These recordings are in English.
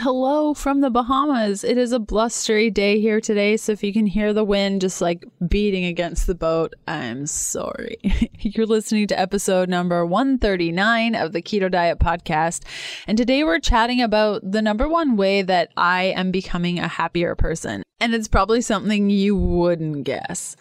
hello from the Bahamas. It is a blustery day here today, so if you can hear the wind just like beating against the boat, I'm sorry. You're listening to episode number 139 of the Keto Diet Podcast, and today we're chatting about the number one way that I am becoming a happier person. And it's probably something you wouldn't guess.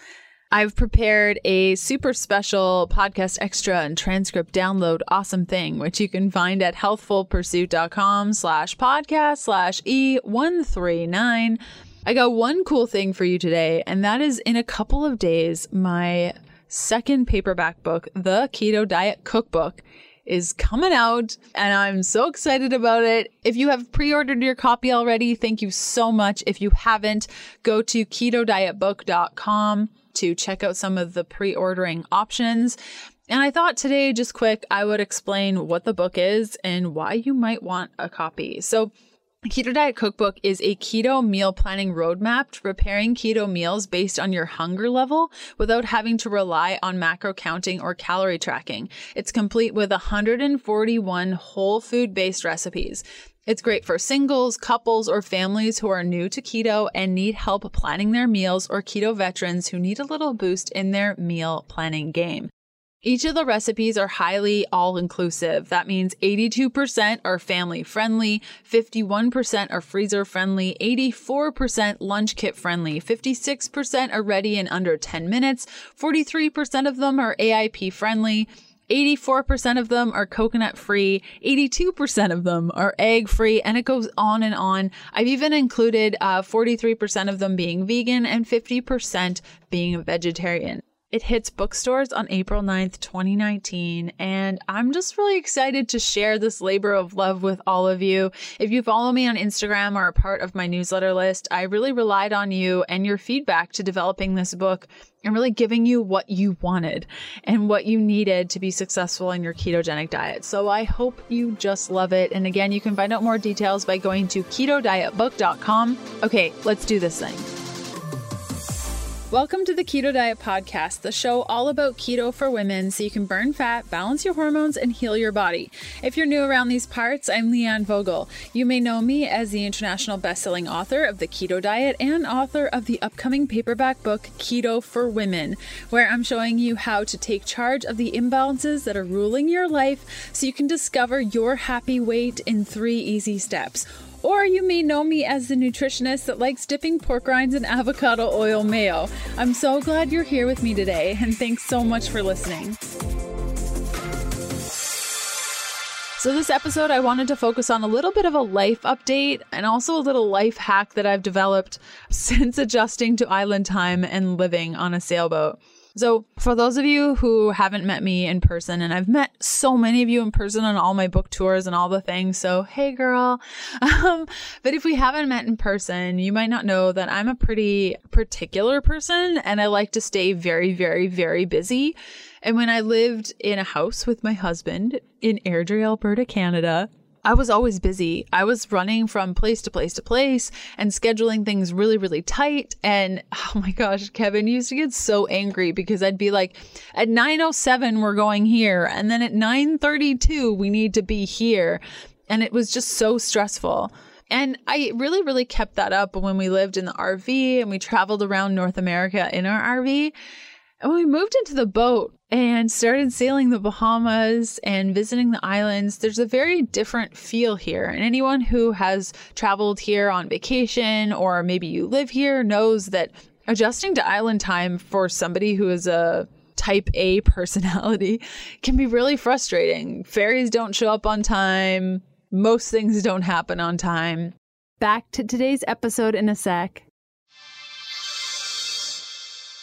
I've prepared a super special podcast extra and transcript download awesome thing, which you can find at healthfulpursuit.com slash podcast slash E139. I got one cool thing for you today, and that is in a couple of days, my second paperback book, The Keto Diet Cookbook, is coming out and I'm so excited about it. If you have pre-ordered your copy already, thank you so much. If you haven't, go to ketodietbook.com to check out some of the pre ordering options. And I thought today, just quick, I would explain what the book is and why you might want a copy. So, Keto Diet Cookbook is a keto meal planning roadmap to preparing keto meals based on your hunger level without having to rely on macro counting or calorie tracking. It's complete with 141 whole food based recipes. It's great for singles, couples, or families who are new to keto and need help planning their meals, or keto veterans who need a little boost in their meal planning game. Each of the recipes are highly all inclusive. That means 82% are family friendly, 51% are freezer friendly, 84% lunch kit friendly, 56% are ready in under 10 minutes, 43% of them are AIP friendly, 84% of them are coconut free, 82% of them are egg free, and it goes on and on. I've even included uh, 43% of them being vegan and 50% being vegetarian. It hits bookstores on April 9th, 2019, and I'm just really excited to share this labor of love with all of you. If you follow me on Instagram or are part of my newsletter list, I really relied on you and your feedback to developing this book and really giving you what you wanted and what you needed to be successful in your ketogenic diet. So I hope you just love it. And again, you can find out more details by going to ketodietbook.com. Okay, let's do this thing. Welcome to the Keto Diet Podcast, the show all about keto for women so you can burn fat, balance your hormones, and heal your body. If you're new around these parts, I'm Leanne Vogel. You may know me as the international best-selling author of The Keto Diet and author of the upcoming paperback book Keto for Women, where I'm showing you how to take charge of the imbalances that are ruling your life so you can discover your happy weight in three easy steps. Or you may know me as the nutritionist that likes dipping pork rinds in avocado oil mayo. I'm so glad you're here with me today, and thanks so much for listening. So, this episode, I wanted to focus on a little bit of a life update and also a little life hack that I've developed since adjusting to island time and living on a sailboat. So, for those of you who haven't met me in person, and I've met so many of you in person on all my book tours and all the things, so hey girl. Um, but if we haven't met in person, you might not know that I'm a pretty particular person and I like to stay very, very, very busy. And when I lived in a house with my husband in Airdrie, Alberta, Canada, I was always busy. I was running from place to place to place and scheduling things really, really tight. And oh my gosh, Kevin used to get so angry because I'd be like, at 907, we're going here. And then at 932, we need to be here. And it was just so stressful. And I really, really kept that up when we lived in the RV and we traveled around North America in our RV. And when we moved into the boat and started sailing the Bahamas and visiting the islands, there's a very different feel here. And anyone who has traveled here on vacation or maybe you live here knows that adjusting to island time for somebody who is a type A personality can be really frustrating. Ferries don't show up on time, most things don't happen on time. Back to today's episode in a sec.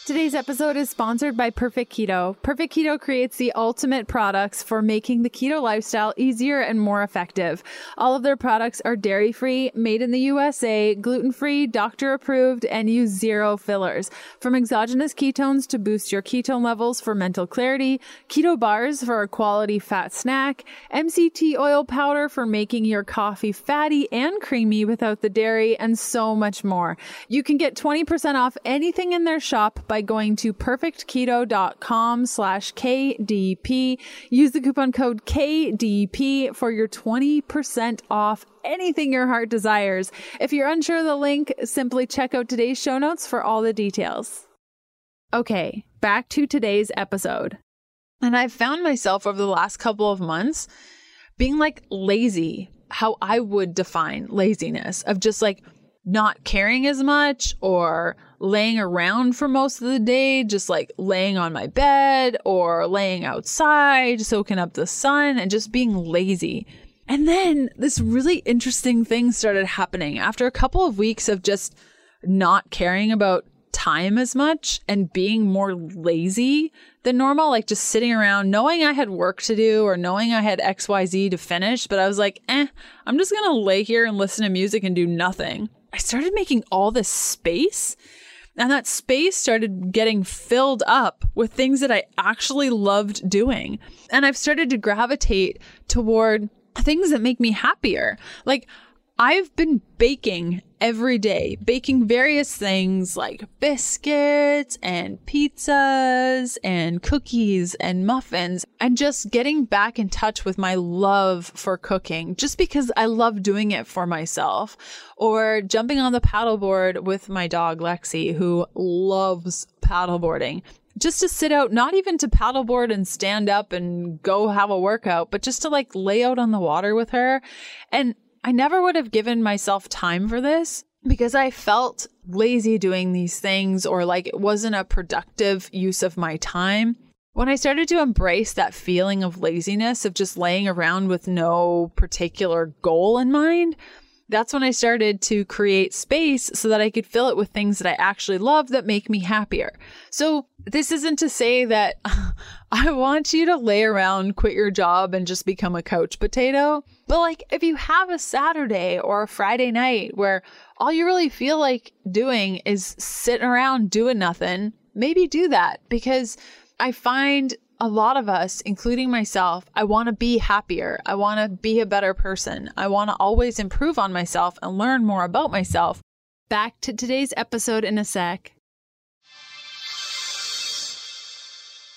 Today's episode is sponsored by Perfect Keto. Perfect Keto creates the ultimate products for making the keto lifestyle easier and more effective. All of their products are dairy free, made in the USA, gluten free, doctor approved, and use zero fillers. From exogenous ketones to boost your ketone levels for mental clarity, keto bars for a quality fat snack, MCT oil powder for making your coffee fatty and creamy without the dairy, and so much more. You can get 20% off anything in their shop by by going to perfectketo.com slash KDP. Use the coupon code KDP for your 20% off anything your heart desires. If you're unsure of the link, simply check out today's show notes for all the details. Okay, back to today's episode. And I've found myself over the last couple of months being like lazy, how I would define laziness of just like not caring as much or laying around for most of the day, just like laying on my bed or laying outside, soaking up the sun and just being lazy. And then this really interesting thing started happening after a couple of weeks of just not caring about time as much and being more lazy than normal, like just sitting around knowing I had work to do or knowing I had XYZ to finish. But I was like, eh, I'm just going to lay here and listen to music and do nothing. I started making all this space. And that space started getting filled up with things that I actually loved doing. And I've started to gravitate toward things that make me happier. Like, I've been baking every day, baking various things like biscuits and pizzas and cookies and muffins, and just getting back in touch with my love for cooking just because I love doing it for myself. Or jumping on the paddleboard with my dog Lexi, who loves paddleboarding just to sit out, not even to paddleboard and stand up and go have a workout, but just to like lay out on the water with her. And I never would have given myself time for this because I felt lazy doing these things or like it wasn't a productive use of my time. When I started to embrace that feeling of laziness, of just laying around with no particular goal in mind, that's when I started to create space so that I could fill it with things that I actually love that make me happier. So, this isn't to say that I want you to lay around, quit your job, and just become a couch potato. But, like, if you have a Saturday or a Friday night where all you really feel like doing is sitting around doing nothing, maybe do that because I find a lot of us, including myself, I want to be happier. I want to be a better person. I want to always improve on myself and learn more about myself. Back to today's episode in a sec.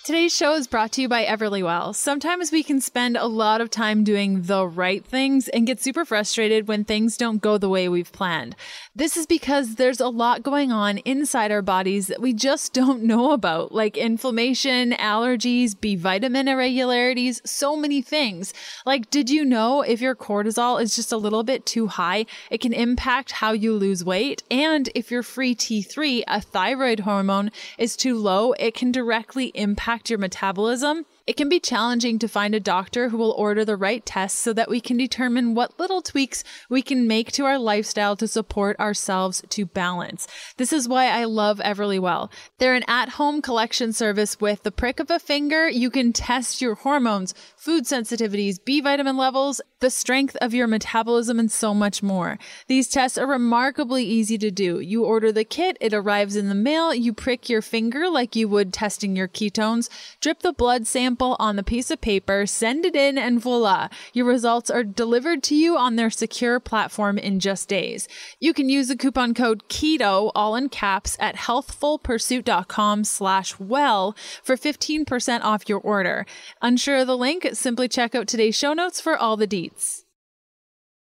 Today's show is brought to you by Everly Everlywell. Sometimes we can spend a lot of time doing the right things and get super frustrated when things don't go the way we've planned. This is because there's a lot going on inside our bodies that we just don't know about, like inflammation, allergies, B vitamin irregularities, so many things. Like, did you know if your cortisol is just a little bit too high, it can impact how you lose weight? And if your free T3, a thyroid hormone, is too low, it can directly impact impact your metabolism, it can be challenging to find a doctor who will order the right tests so that we can determine what little tweaks we can make to our lifestyle to support ourselves to balance. This is why I love Everlywell. They're an at home collection service with the prick of a finger. You can test your hormones, food sensitivities, B vitamin levels, the strength of your metabolism, and so much more. These tests are remarkably easy to do. You order the kit, it arrives in the mail, you prick your finger like you would testing your ketones, drip the blood sample sample on the piece of paper, send it in, and voila, your results are delivered to you on their secure platform in just days. You can use the coupon code KETO, all in caps, at healthfulpursuit.com slash well for 15% off your order. Unsure of the link? Simply check out today's show notes for all the deets.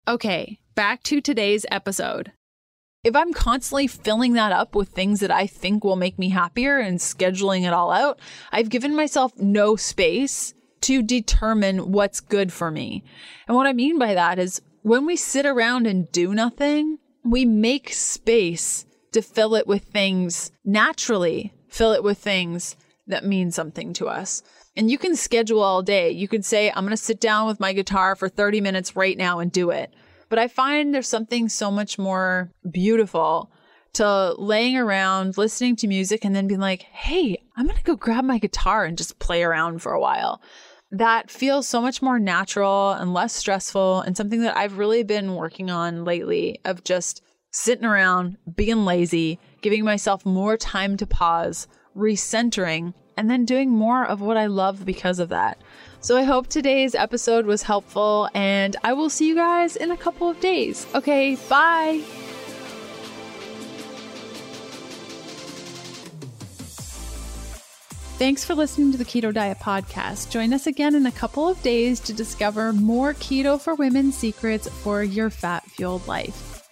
Okay, back to today's episode if I'm constantly filling that up with things that I think will make me happier and scheduling it all out, I've given myself no space to determine what's good for me. And what I mean by that is when we sit around and do nothing, we make space to fill it with things naturally, fill it with things that mean something to us. And you can schedule all day. You could say, I'm going to sit down with my guitar for 30 minutes right now and do it. But I find there's something so much more beautiful to laying around, listening to music, and then being like, hey, I'm going to go grab my guitar and just play around for a while. That feels so much more natural and less stressful, and something that I've really been working on lately of just sitting around, being lazy, giving myself more time to pause, recentering, and then doing more of what I love because of that. So I hope today's episode was helpful, and I will see you guys in a couple of days. Okay, bye. Thanks for listening to the Keto Diet Podcast. Join us again in a couple of days to discover more keto for women secrets for your fat fueled life.